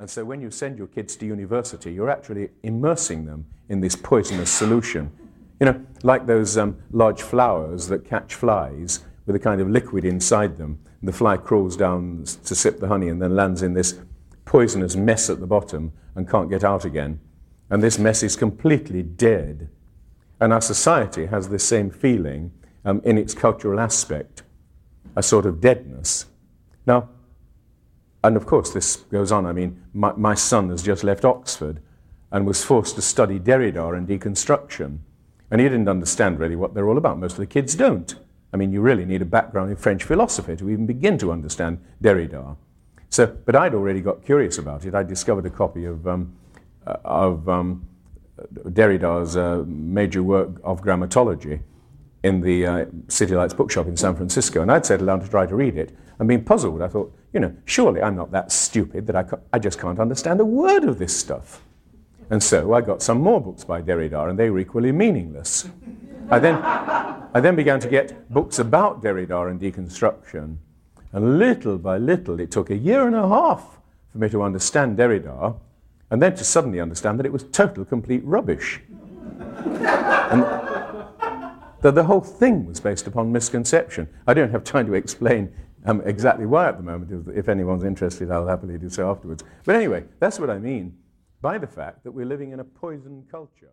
And so when you send your kids to university, you're actually immersing them in this poisonous solution. You know, like those um, large flowers that catch flies with a kind of liquid inside them. The fly crawls down to sip the honey and then lands in this poisonous mess at the bottom and can't get out again. And this mess is completely dead. And our society has the same feeling um, in its cultural aspect, a sort of deadness. Now, and of course, this goes on. I mean, my, my son has just left Oxford and was forced to study Derrida and deconstruction. And he didn't understand really what they're all about. Most of the kids don't. I mean, you really need a background in French philosophy to even begin to understand Derrida. So, but I'd already got curious about it. I discovered a copy of, um, uh, of um, Derrida's uh, major work of grammatology in the uh, City Lights bookshop in San Francisco, and I'd settled down to try to read it and being puzzled. I thought, you know, surely I'm not that stupid that I, ca- I just can't understand a word of this stuff. And so I got some more books by Derrida, and they were equally meaningless. I then, I then began to get books about Derrida and deconstruction, and little by little, it took a year and a half for me to understand Derrida, and then to suddenly understand that it was total, complete rubbish. and that the whole thing was based upon misconception. I don't have time to explain um, exactly why at the moment. If, if anyone's interested, I'll happily do so afterwards. But anyway, that's what I mean by the fact that we're living in a poison culture.